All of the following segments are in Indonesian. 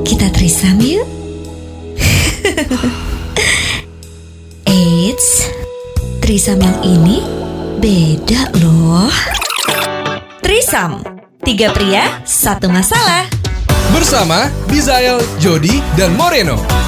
Kita trisam yuk. Eits, trisam yang ini beda loh. Trisam, tiga pria, satu masalah. Bersama Bizael, Jody, dan Moreno.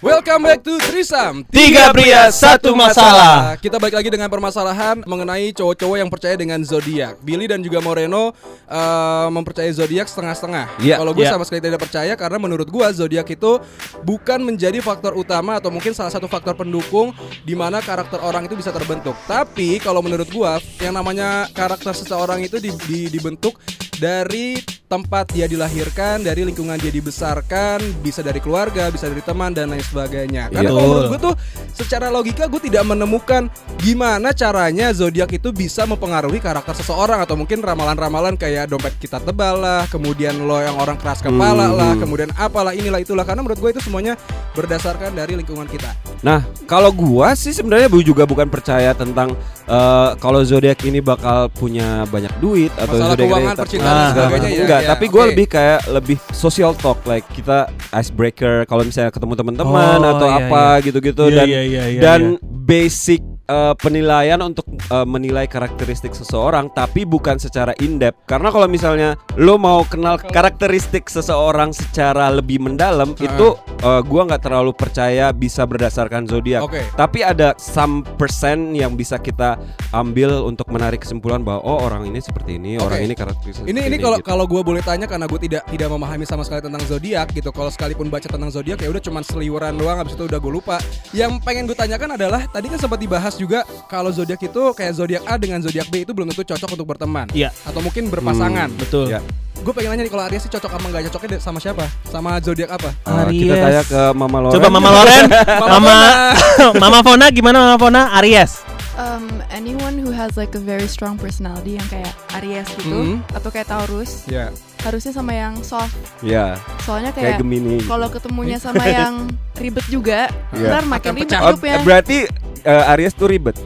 Welcome back to Trisam Tiga pria, satu masalah. Kita balik lagi dengan permasalahan mengenai cowok-cowok yang percaya dengan zodiak. Billy dan juga Moreno eh, mempercayai zodiak setengah-setengah. Iya, Kalau gue iya. sama sekali tidak percaya karena menurut gue zodiak itu bukan menjadi faktor utama atau mungkin salah satu faktor pendukung di mana karakter orang itu bisa terbentuk. Tapi kalau menurut gue yang namanya karakter seseorang itu di- di- dibentuk dari tempat dia dilahirkan, dari lingkungan dia dibesarkan, bisa dari keluarga, bisa dari teman dan lain sebagainya. Karena Iya. kalau menurut gue tuh secara logika gue tidak menemukan gimana caranya zodiak itu bisa mempengaruhi karakter seseorang atau mungkin ramalan-ramalan kayak dompet kita tebal lah, kemudian lo yang orang keras kepala Hmm, lah, kemudian apalah inilah itulah karena menurut gue itu semuanya berdasarkan dari lingkungan kita. Nah, kalau gua sih sebenarnya bu- juga bukan percaya tentang eh, kalau zodiak ini bakal punya banyak duit atau Masalah zodiak keuangan, ini- percintaan, Ah, dan sebagainya ya, Enggak, ya, tapi gua oke. lebih kayak lebih social talk like kita icebreaker kalau misalnya ketemu teman-teman Oh, atau iya, apa gitu-gitu Iya, dan iya, iya, iya, dan iya. basic eh, penilaian untuk eh, menilai karakteristik seseorang tapi bukan secara in-depth karena kalau misalnya lo mau kenal karakteristik seseorang secara lebih mendalam itu eh, gua nggak terlalu percaya bisa berdasarkan zodiak Oke. tapi ada some persen yang bisa kita ambil untuk menarik kesimpulan bahwa oh orang ini seperti ini Oke. orang ini karakteristik Ini ini kalau gitu. kalau gue boleh tanya karena gue tidak tidak memahami sama sekali tentang zodiak gitu. Kalau sekalipun baca tentang zodiak ya udah cuman seliweran doang habis itu udah gue lupa. Yang pengen gue tanyakan adalah tadi kan sempat dibahas juga kalau zodiak itu kayak zodiak A dengan zodiak B itu belum tentu cocok untuk berteman. Iya. Atau mungkin berpasangan. Betul. Ya. Gue pengen nanya nih kalau Aries sih cocok apa enggak cocoknya sama siapa? Sama zodiak apa? Kita Aries. tanya ke Mama Loren Coba Mama Loren, Mama Mama Fona gimana Mama Fona? Aries. Um, anyone who has like a very strong personality yang kayak Aries gitu Hmm. atau kayak Taurus Ya. harusnya sama yang soft ya soalnya kayak kayak Gemini kalau ketemunya sama yang ribet juga Iya. ntar makin ribet pecah. Oh, hidupnya berarti eh, Aries tuh ribet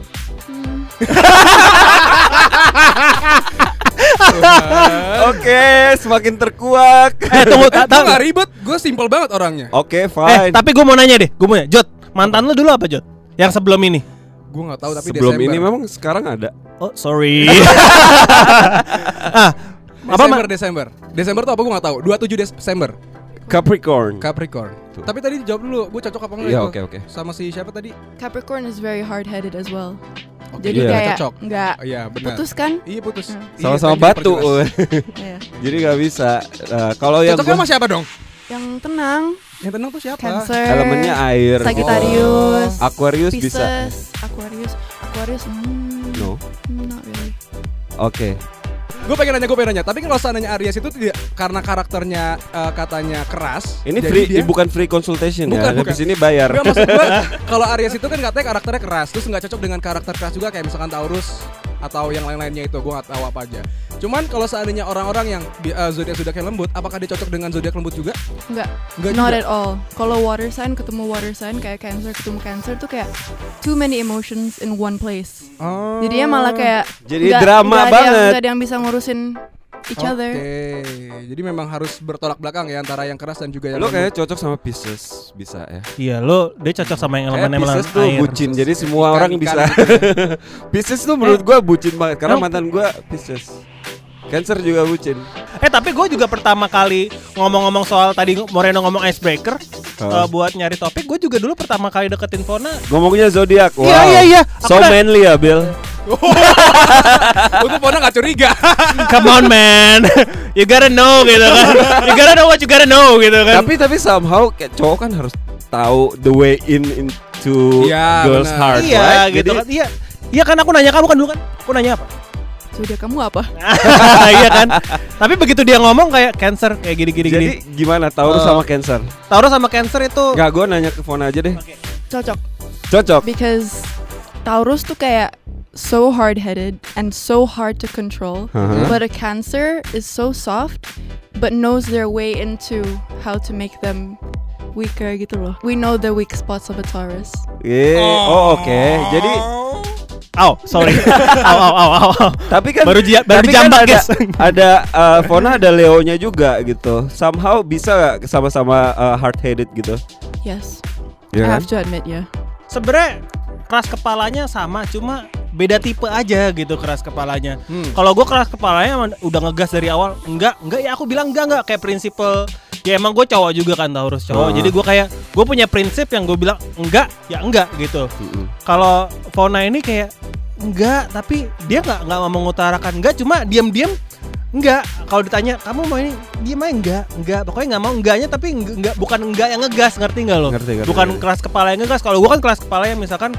Hmm. Oke, semakin terkuak. Eh tunggu, Eh, ta- gue ribet, gue simple banget orangnya. Oke, Eh, fine. tapi gue mau nanya deh, gue mau nanya, Jod, mantan lu dulu apa Jod? Yang sebelum ini? Gue gak tahu tapi Sebelum Desember. ini memang sekarang ada. Oh, sorry. ah, apa Desember? Desember. Desember tuh apa gue gak tahu. 27 Desember. Capricorn. Capricorn. Tuh. Tapi tadi dijawab dulu, gue cocok apa enggak Iya, itu? oke, oke. Sama si siapa tadi? Capricorn is very hard headed as well Oke, jadi Iya. kayak cocok. nggak Oh, Iya, benar. putus kan Iya putus. Hmm. Iya, Sama-sama batu. Iya. Jadi nggak bisa. Eh, kalau yang Cocoknya gua- sama siapa dong? yang tenang Yang tenang tuh siapa? Cancer elemennya air. Sagittarius Aquarius Pisces bisa. Aquarius Aquarius hmm, No. not really Oke. Gue pengen nanya, gue pengen nanya. Tapi kalau seandainya Aries itu tidak karena karakternya eh, katanya keras. Ini jadi free dia, bukan free consultation Bukan, ya. bukan. Habis ini bayar. Enggak maksud gue kalau Aries itu kan katanya karakternya keras terus nggak cocok dengan karakter keras juga kayak misalkan Taurus atau yang lain-lainnya itu gue nggak tahu apa aja. Cuman kalau seandainya orang-orang yang uh, zodiak zodiak yang lembut, apakah dia cocok dengan zodiak lembut juga? Enggak, Enggak not juga. at all. Kalau water sign ketemu water sign kayak Cancer ketemu Cancer tuh kayak too many emotions in one place. Oh. Jadinya malah kayak Jadi nggak- drama nggak ada yang- banget. nggak ada yang bisa ngurusin each Oke, other. jadi memang harus bertolak belakang ya antara yang keras dan juga yang Lo kayak cocok sama Pisces bisa ya. Iya, lo dia cocok sama yang Kayak elemen-elemen Pisces tuh air. bucin, jadi semua Ikan- orang ikan bisa. Pisces tuh menurut gua bucin banget karena mantan gua Pisces. Cancer juga bucin. Eh tapi gue juga pertama kali ngomong-ngomong soal tadi Moreno ngomong icebreaker Oh. eh, buat nyari topik, gue juga dulu pertama kali deketin Fona. Ngomongnya zodiak. Wow. Iya, iya, iya. So Aku manly ya, Bill. Untuk Pona gak curiga. Come on man, you gotta know gitu kan. You gotta know what you gotta know gitu kan. Tapi tapi somehow kayak cowok kan harus tahu the way in into Iya, girls benar. heart, iya right? gitu Jadi kan. Iya. Iya kan aku nanya kamu kan dulu kan. Aku nanya apa? Zodiak kamu apa? iya kan. Tapi begitu dia ngomong kayak cancer kayak gini-gini jadi gini. gimana Taurus Eh, sama Cancer? Taurus sama cancer itu Enggak, gua nanya ke Fona aja deh. Cocok. Cocok. Because Taurus tuh kayak so hard headed and so hard to control. Uh-huh. But a Cancer is so soft but knows their way into how to make them weaker gitu loh. We know the weak spots of a Taurus. Eh, oh oke. Jadi Aw, sorry. aw, aw, aw, aw. Tapi kan Baru ji- baru dijambak, ada, guys. ada uh, Fona ada Leonya juga gitu. Somehow bisa gak sama-sama uh, hard headed gitu. Yes. Ya I kan? have to admit, yeah. Sebenarnya keras kepalanya sama, cuma beda tipe aja gitu keras kepalanya. Hmm. Kalau gue keras kepalanya udah ngegas dari awal, enggak, enggak ya aku bilang enggak enggak kayak prinsipal ya emang gue cowok juga kan Taurus cowok. Ah. Jadi gue kayak gue punya prinsip yang gue bilang enggak ya enggak gitu. Mm-mm. Kalau Fauna ini kayak enggak, tapi dia nggak nggak mau mengutarakan enggak, cuma diam-diam enggak. Kalau ditanya kamu mau ini, dia aja enggak, enggak. Pokoknya nggak mau enggaknya, tapi enggak, enggak bukan enggak yang ngegas, ngerti nggak lo? Ngerti, ngerti, bukan ngerti. keras kepala yang ngegas. Kalau gue kan keras kepala yang misalkan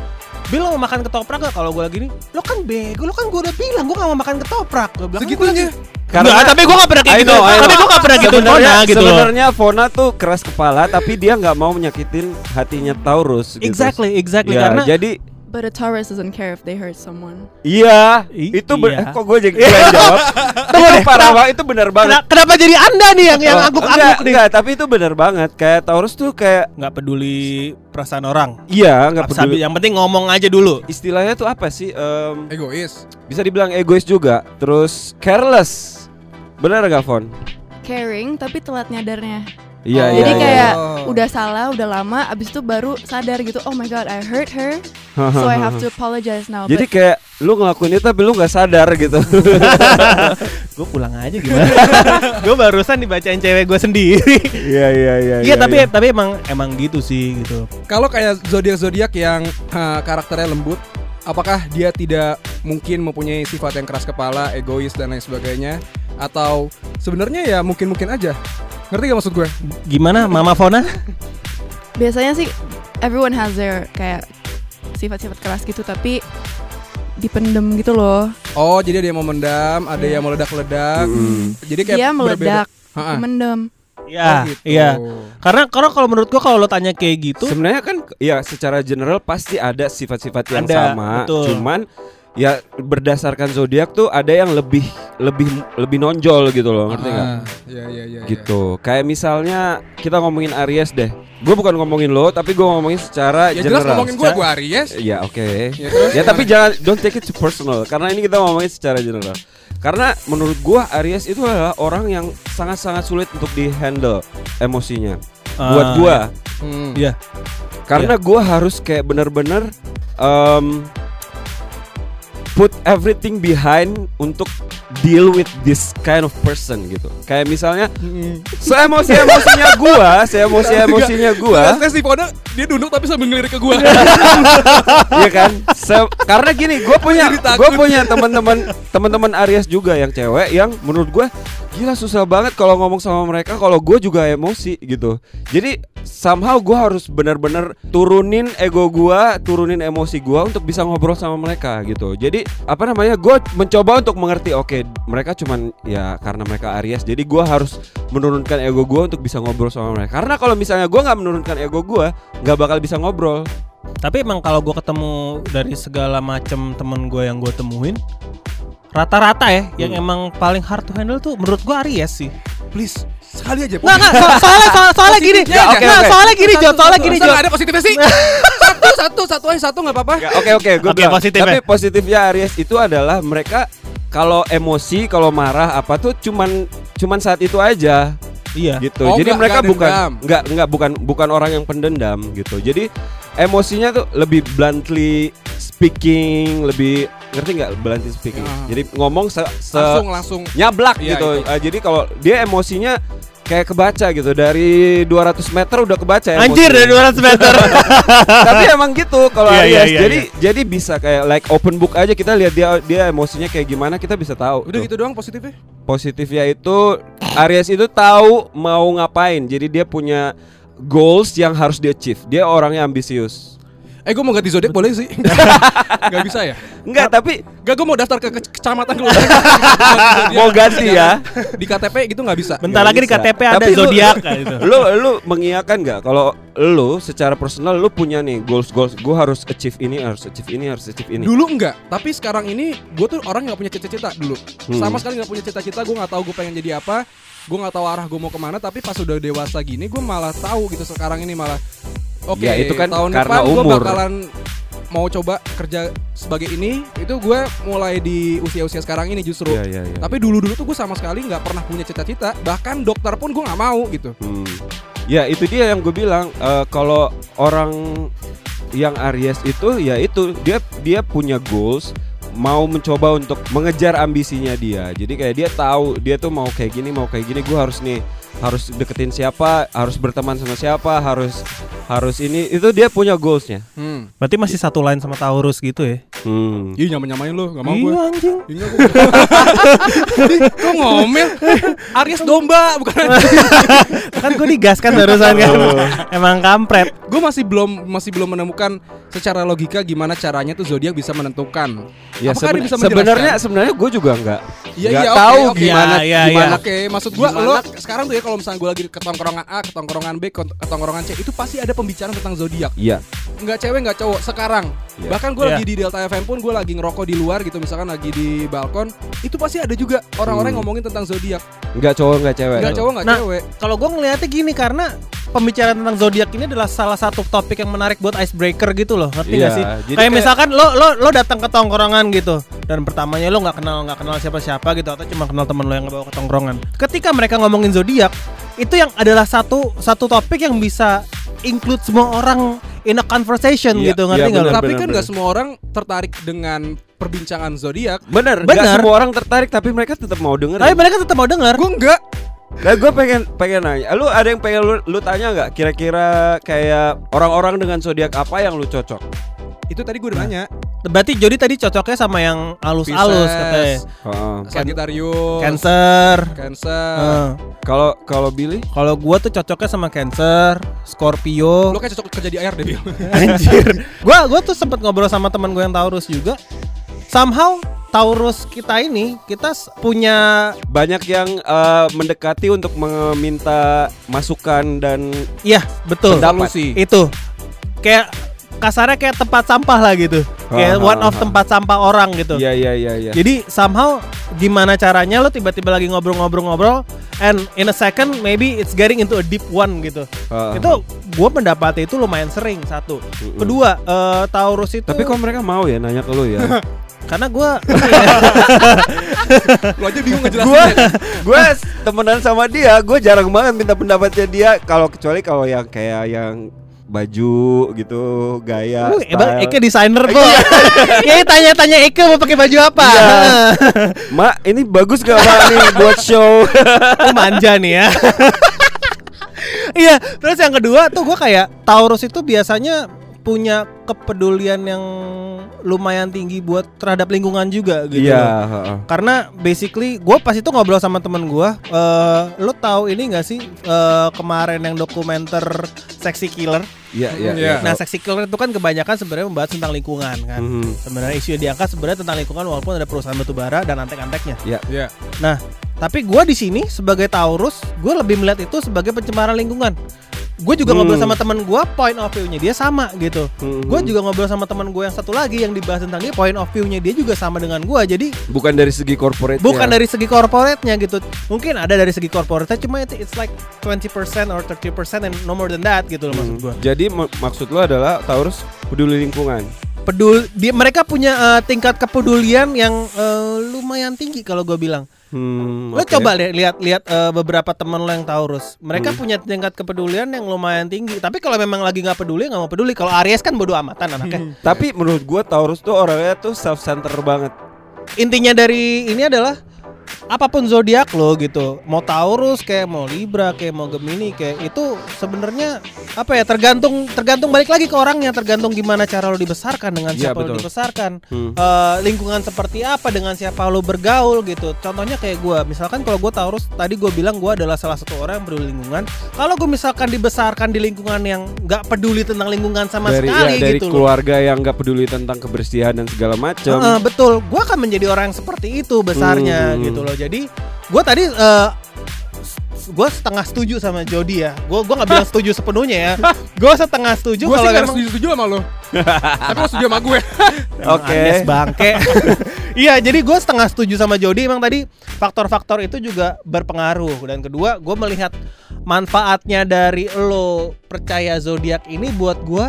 Bil lo mau makan ketoprak gak? Kalau gue lagi ini Lo kan bego, lo kan gue udah bilang Gue gak mau makan ketoprak Gue bilang Segitunya. Karena tapi gue gak pernah kayak gitu know, Tapi gue gak pernah gitu Sebenarnya Fona gitu loh sebenarnya Fona tuh keras kepala tapi dia nggak mau menyakitin hatinya Taurus gitu. Exactly, exactly Ya, Karena jadi But a Taurus doesn't care if they hurt someone. iya I- itu ber- iya. kok gue jadi yang jawab. itu parah banget, itu benar banget. Kena- Kenapa jadi anda nih yang yang Oh, angguk-angguk enggak, nih enggak, tapi itu benar banget. Kayak Taurus tuh kayak Gak peduli perasaan orang iya, nggak Sabi- peduli. Yang penting ngomong aja dulu Istilahnya tuh apa sih? Em, Egois. bisa dibilang egois juga. Terus careless. Benar gak, Fon? Caring tapi telat nyadarnya. Iya, iya. Jadi iya. kayak Oh. udah salah, udah lama, abis itu baru sadar gitu. Oh my god, I hurt her, so I have to apologize now. Jadi kayak lu ngelakuin itu tapi lu nggak sadar gitu. Gue pulang aja gimana Gue barusan dibacain cewek gue sendiri Iya, iya, iya. Iya tapi tapi emang emang gitu sih gitu Kalau kayak zodiak zodiak yang uh, karakternya lembut, apakah dia tidak mungkin mempunyai sifat yang keras kepala, egois dan lain sebagainya? Atau sebenarnya ya mungkin-mungkin aja? Ngerti gak maksud gue? Gimana Mama Fona? biasanya sih everyone has their kayak sifat-sifat keras gitu, tapi dipendem gitu loh. Oh, jadi ada yang mau mendam, ada yang meledak-ledak. Mm. Jadi kayak Dia meledak, mendem. Iya, Oh, gitu. iya. Karena karena kalau menurut gua kalau lo tanya kayak gitu, Sebenarnya kan ya secara general pasti ada sifat-sifat yang Ada, sama. betul. Cuman ya berdasarkan zodiak tuh ada yang lebih lebih lebih nonjol gitu loh, ngerti nggak? Ah, Iya, iya, iya. iya. Gitu. Kayak misalnya kita ngomongin Aries deh. Gue bukan ngomongin lo, tapi gue ngomongin secara Ya jelas general. ngomongin gue, gue Aries. Ya oke. Ya, terus Ya tapi jangan don't take it too personal karena ini kita ngomongin secara general. Karena menurut gua Aries itu adalah orang yang sangat-sangat sulit untuk di-handle emosinya. Buat Ah, gua. Hmm. Iya. Karena gua harus kayak bener-bener um, put everything behind untuk deal with this kind of person gitu. Kayak misalnya Hmm. seemosi-emosinya gua, seemosi-emosinya gua. Tes di Pona, dia duduk tapi sambil ngelirik ke gue. Iya kan? Se- karena gini, gue punya gue punya teman-teman teman-teman Aries juga yang cewek yang menurut gue gila susah banget kalau ngomong sama mereka kalau gue juga emosi gitu. Jadi somehow gue harus benar-benar turunin ego gue, turunin emosi gue untuk bisa ngobrol sama mereka gitu. Jadi apa namanya? Gue mencoba untuk mengerti. Oke, mereka cuman ya karena mereka Aries. Jadi gue harus menurunkan ego gue untuk bisa ngobrol sama mereka. Karena kalau misalnya gue nggak menurunkan ego gue, nggak bakal bisa ngobrol. Tapi emang kalau gua ketemu dari segala macam temen gue yang gue temuin, rata-rata ya, yang Hmm. emang paling hard to handle tuh menurut gua Aries sih. Please, sekali aja. Nggak nggak, so- soalnya so- soalnya gini, Positifnya aja. nggak, oke. soalnya gini Jo, soalnya gini Masa Jo. nggak ada positifnya sih? satu, satu, satu aja satu nggak apa-apa. Oke oke, gue positif Tapi ya. positifnya Aries itu adalah mereka kalau emosi, kalau marah apa tuh cuman cuman saat itu aja Iya. gitu. Oh, Jadi mereka bukan dendam. nggak nggak bukan bukan orang yang pendendam gitu. Jadi emosinya tuh lebih bluntly speaking, lebih ngerti nggak bluntly speaking. Ah. Jadi ngomong se, se- Langsung, langsung. nyablak Iya, gitu. itu. Eh, jadi kalau dia emosinya kayak kebaca gitu dari 200 meter udah kebaca Anjir emosinya. dari 200 meter. tapi emang gitu kalau Iya, iya, Aries iya, jadi jadi bisa kayak like open book aja kita lihat dia dia emosinya kayak gimana kita bisa tahu Udah tuh. gitu doang positifnya. positifnya itu Aries itu tahu mau ngapain jadi dia punya goals yang harus dia achieve dia orangnya ambisius Eh gue mau ganti zodiak boleh sih? Gak bisa ya? enggak tapi Gak gue mau daftar ke ke- kecamatan dulu. mau ganti ya Di KTP gitu nggak bisa. Bentar lagi di. KTP ada Tapi zodiak gitu. lu lu mengiyakan nggak kalau lu secara personal lu punya nih goals goals gue harus achieve ini harus achieve ini harus achieve ini Dulu enggak, tapi sekarang ini gue tuh orang nggak punya cita-cita dulu. Hmm. Sama sekali nggak punya cita-cita. Gue nggak tahu gue pengen jadi apa. Gue nggak tahu arah gue mau ke mana. Tapi pas udah dewasa gini, gue malah tahu gitu sekarang ini malah. Oke, Ya, itu kan tahun karena depan gue umur. bakalan mau coba kerja sebagai ini itu gue mulai di usia-usia sekarang ini justru. Iya, iya, iya. Tapi dulu-dulu tuh gue sama sekali nggak pernah punya cita-cita. Bahkan dokter pun gue nggak mau gitu. Hmm. Ya itu dia yang gue bilang eh, kalau orang yang Aries itu ya itu dia dia punya goals mau mencoba untuk mengejar ambisinya dia. Jadi kayak dia tahu dia tuh mau kayak gini mau kayak gini gue harus nih harus deketin siapa, harus berteman sama siapa, harus harus ini itu dia punya goalsnya. Hmm. Berarti masih satu line sama Taurus gitu ya? Hmm. Ih nyamain-nyamain lu, gak mau gue. Iya anjing. Iya gue. Ngomel? Aries domba bukan? kan gue digas kan barusan kan. Emang kampret. gue masih belum masih belum menemukan secara logika gimana caranya tuh zodiak bisa menentukan. Ya seben- sebenarnya sebenarnya gue juga nggak Iya, nggak iya, tahu oke. gimana Ya, ya, gimana ya. Oke, maksud Gimana? lo sekarang tuh ya kalau misalnya gue lagi ke tongkrongan A, ke tongkrongan B, ke tongkrongan C, itu pasti ada pembicaraan tentang zodiak. Iya. Nggak cewek, nggak cowok. Sekarang, Iya. bahkan gue Iya. lagi di Delta FM pun gue lagi ngerokok di luar gitu, misalkan lagi di balkon, itu pasti ada juga orang-orang yang Hmm. ngomongin tentang zodiak. nggak cowok nggak cewek. Nggak cowok, nggak Nah, cewek. Kalau gue ngelihatnya gini karena pembicaraan tentang zodiak ini adalah salah satu topik yang menarik buat icebreaker gitu loh, ngerti Iya, gak sih? jadi Kayak kayak- misalkan lo lo lo datang ke tongkrongan gitu dan pertamanya lo nggak kenal nggak kenal siapa-siapa gitu atau cuma kenal temen lo yang ngebawa ke tongkrongan. Ketika mereka ngomongin zodiak, itu yang adalah satu satu topik yang bisa include semua orang in a conversation Iya, gitu, ngerti iya, nggak lo? benar, Tapi benar, kan nggak semua orang tertarik dengan perbincangan zodiak. Bener, Bener. semua orang tertarik tapi mereka tetap mau denger. Tapi mereka tetap mau dengar. Gue enggak. Nah, gue pengen pengen nanya, lu ada yang pengen lu, lu tanya nggak? Kira-kira kayak orang-orang dengan zodiak apa yang lu cocok? Itu tadi gue udah nanya. Berarti Jody tadi cocoknya sama yang alus-alus katanya. Heeh. Sagittarius, Cancer. Cancer. Kalau kalau Billy? Kalau gua tuh cocoknya sama Cancer, Scorpio. Lo kayak cocok kerja di air deh, Bil. Anjir. gua gua tuh sempet ngobrol sama teman gue yang Taurus juga. Somehow Taurus kita ini kita punya Banyak yang eh, mendekati untuk meminta masukan dan iya betul Pendapat. itu kayak kasarnya kayak tempat sampah lah gitu. Kayak one of tempat sampah orang gitu. Iya iya iya iya. Jadi somehow gimana caranya lo tiba-tiba lagi ngobrol-ngobrol-ngobrol and in a second maybe it's getting into a deep one gitu. Heeh. Itu gue mendapati itu lumayan sering satu. Mm-mm. Kedua, eh, Taurus itu Tapi kok mereka mau ya nanya ke lu ya? karena gue Lo aja bingung ngejelasin. gue ya. gue temenan sama dia gue jarang banget minta pendapatnya dia kalau kecuali kalau yang kayak yang baju gitu gaya Uh. Eke desainer kok. Ya tanya-tanya Eke mau pakai baju apa? Iya. mak ini bagus gak mak nih buat show manja nih ya. Iya, terus yang kedua tuh gue kayak Taurus itu biasanya punya kepedulian yang lumayan tinggi buat terhadap lingkungan juga gitu. iya loh. heeh. Karena basically gue pas itu ngobrol sama temen gue, eh lo tahu ini gak sih eh, kemarin yang dokumenter Sexy Killer? iya iya Iya. Nah, Sexy Killer itu kan kebanyakan sebenarnya membahas tentang lingkungan kan. Mhm. Sebenarnya isu yang diangkat sebenarnya tentang lingkungan walaupun ada perusahaan batubara dan antek-anteknya. Iya. Iya. Nah, tapi gue di sini sebagai Taurus, gue lebih melihat itu sebagai pencemaran lingkungan. Gue juga Hmm. ngobrol sama temen gue, point of view-nya dia sama gitu. Mhm. Gue juga ngobrol sama temen gue yang satu lagi yang dibahas tentang dia, point of view-nya dia juga sama dengan gue. Jadi bukan dari segi corporate bukan dari segi corporate-nya gitu. Mungkin ada dari segi corporate cuma itu it's like 20% or 30% and no more than that gitu loh maksud gue. jadi ma- maksud lu adalah Taurus peduli lingkungan Pedul dia mereka punya eh, tingkat kepedulian yang eh, lumayan tinggi kalau gue bilang. hmm, Lo oke. coba deh lihat lihat eh, beberapa temen lo yang Taurus. Mereka Hmm. punya tingkat kepedulian yang lumayan tinggi. Tapi kalau memang lagi nggak peduli nggak mau peduli. Kalau Aries kan bodo amatan anaknya. tapi menurut gua Taurus tuh orangnya tuh self center banget Intinya dari ini adalah apa pun zodiak lo gitu. Mau Taurus kayak mau Libra kayak mau Gemini kayak itu sebenarnya apa ya tergantung tergantung balik lagi ke orangnya tergantung gimana cara lo dibesarkan dengan Iya, siapa lo betul. dibesarkan Hmm. Eh, lingkungan seperti apa dengan siapa lo bergaul gitu contohnya kayak gue misalkan kalau gue Taurus tadi gue bilang gue adalah salah satu orang yang peduli lingkungan kalau gue misalkan dibesarkan di lingkungan yang nggak peduli tentang lingkungan sama dari sekali ya, dari gitu loh keluarga yang nggak peduli tentang kebersihan dan segala macam betul gue akan menjadi orang yang seperti itu besarnya Hmm. gitu loh jadi gue tadi gue setengah setuju sama Jody ya gue gua nggak bilang setuju sepenuhnya ya gue setengah setuju Gue sih kalau gak memang setuju-setuju sama lo Tapi lo setuju sama gue Oke. Bangke. Iya, jadi gue setengah setuju sama Jody. Emang tadi faktor-faktor itu juga berpengaruh. Dan kedua, gue melihat manfaatnya dari lo percaya zodiak ini buat gue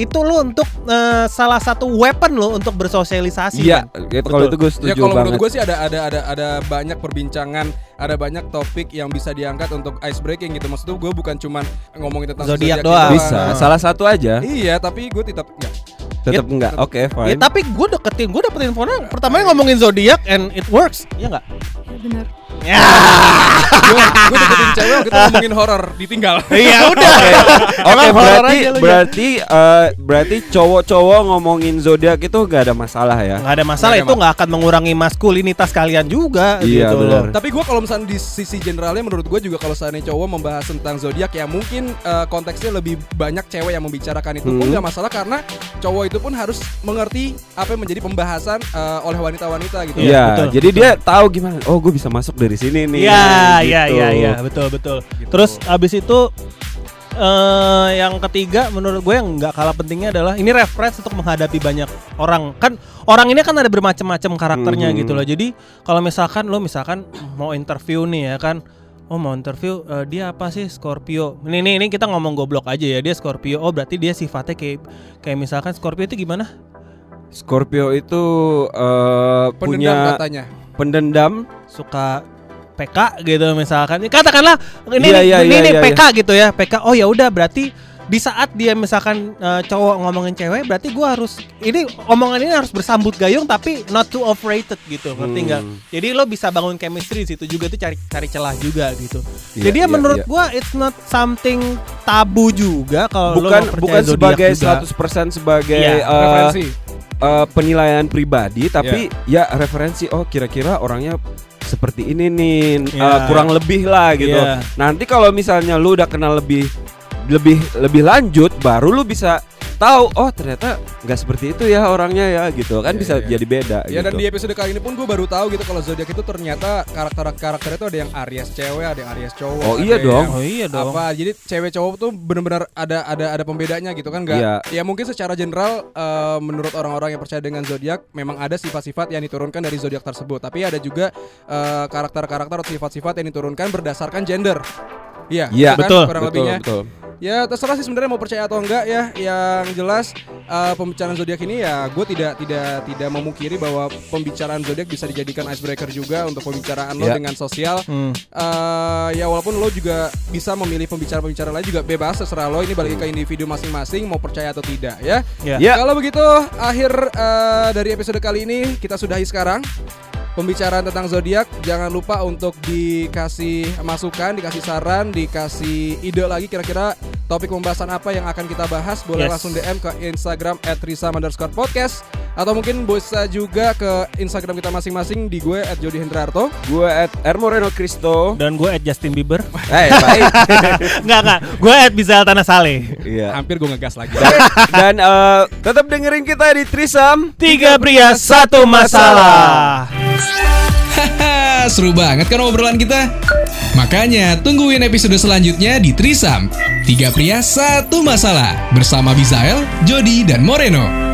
itu lo untuk eh, salah satu weapon lo untuk bersosialisasi. Iya, Pan. gitu, kalau itu gue setuju Ya kalau banget. menurut gue sih ada ada ada ada banyak perbincangan, ada banyak topik yang bisa diangkat untuk ice breaking gitu. Maksud gue bukan cuman ngomongin tentang Zodiak doang. Bisa, salah satu aja. Iya, tapi gue tetap enggak. Tetap enggak. Oke, Ya, fine. tapi gue deketin, gue dapetin infonya pertamanya ngomongin zodiak and it works, ya nggak? Bener. Ya, gue gue deketin cewek itu ngomongin horor, ditinggal. iya udah. Oke, berarti ya. berarti eh, berarti cowok-cowok ngomongin zodiak itu gak ada masalah ya. nggak ada masalah ada itu nggak akan mengurangi maskulinitas kalian juga Iya, gitu benar. loh. Tapi gue kalau misalnya di sisi generalnya menurut gue juga kalau seandainya cowok membahas tentang zodiak ya mungkin eh, konteksnya lebih banyak cewek yang membicarakan itu pun Hmm. nggak masalah karena cowok itu pun harus mengerti apa yang menjadi pembahasan eh, oleh wanita-wanita gitu. Iya, Iya, jadi betul. dia tahu gimana. Oh, gue bisa masuk dari sini nih. Iya, gitu. iya, iya, iya, betul, betul. Gitu. Terus abis itu eh yang ketiga menurut gue yang nggak kalah pentingnya adalah ini reference untuk menghadapi banyak orang. Kan orang ini kan ada bermacam-macam karakternya Mhm. gitu loh. Jadi kalau misalkan lo misalkan mau interview nih ya kan Oh mau interview eh, dia apa sih Scorpio? Ini, ini ini kita ngomong goblok aja ya dia Scorpio. Oh berarti dia sifatnya kayak kayak misalkan Scorpio itu gimana? Scorpio itu eh, Pendendam punya katanya. Pendendam. suka PK gitu misalkan katakanlah ini nih, iya, ini iya, nih iya, PK gitu ya PK oh ya udah berarti di saat dia misalkan eh, cowok ngomongin cewek berarti gua harus ini omongan ini harus bersambut gayung tapi not too overrated gitu ngerti Hmm. nggak jadi lo bisa bangun chemistry di situ juga tuh cari cari celah juga gitu Iya, jadi ya iya, menurut iya. gua it's not something tabu juga kalau lo bukan percaya bukan sebagai juga. 100% sebagai Iya, eh, Referensi. Eh, penilaian pribadi tapi ya referensi oh kira-kira orangnya seperti ini nih Iya. eh, kurang lebih lah gitu. Iya. Nanti kalau misalnya lu udah kenal lebih lebih lebih lanjut baru lu bisa tahu oh ternyata nggak seperti itu ya orangnya ya gitu kan Iya, bisa iya. jadi beda Ya dan gitu. di episode kali ini pun gue baru tahu gitu kalau zodiak itu ternyata karakter-karakternya itu ada yang Aries cewek, ada yang Aries cowok. Oh, iya dong. oh iya dong Apa? Jadi cewek cowok tuh benar-benar ada ada ada pembedanya gitu kan? Gak? Iya. Ya mungkin secara general eh, menurut orang-orang yang percaya dengan zodiak memang ada sifat-sifat yang diturunkan dari zodiak tersebut. Tapi ada juga eh, karakter-karakter atau sifat-sifat yang diturunkan berdasarkan gender. Iya, Iya, gitu kan? betul, kurang betul, lebihnya. betul. Ya terserah sih sebenarnya mau percaya atau enggak ya. Yang jelas eh, pembicaraan zodiak ini ya gue tidak tidak tidak memungkiri bahwa pembicaraan zodiak bisa dijadikan icebreaker juga untuk pembicaraan lo Ya. dengan sosial. Hmm. Eh, ya walaupun lo juga bisa memilih pembicara-pembicara lain juga bebas terserah lo ini balik ke individu masing-masing mau percaya atau tidak ya. Ya. Ya. Kalau begitu akhir eh, dari episode kali ini kita sudahi sekarang pembicaraan tentang zodiak. Jangan lupa untuk dikasih masukan, dikasih saran, dikasih ide lagi kira-kira topik pembahasan apa yang akan kita bahas. Boleh Yes. langsung DM ke Instagram @risa_podcast atau mungkin bisa juga ke Instagram kita masing-masing di gue @jodihendrarto. Gue at Ermoreno Cristo. dan gue at Justin Bieber Eh baik. Enggak enggak gue at Bizal Tanah Saleh Iya. Hampir gue ngegas lagi. Dan eh, tetap dengerin kita di Trisam. Tiga pria satu masalah. Seru banget kan obrolan kita? Makanya tungguin episode selanjutnya di Trisam. Tiga pria satu masalah bersama Bizael, Jody, dan Moreno.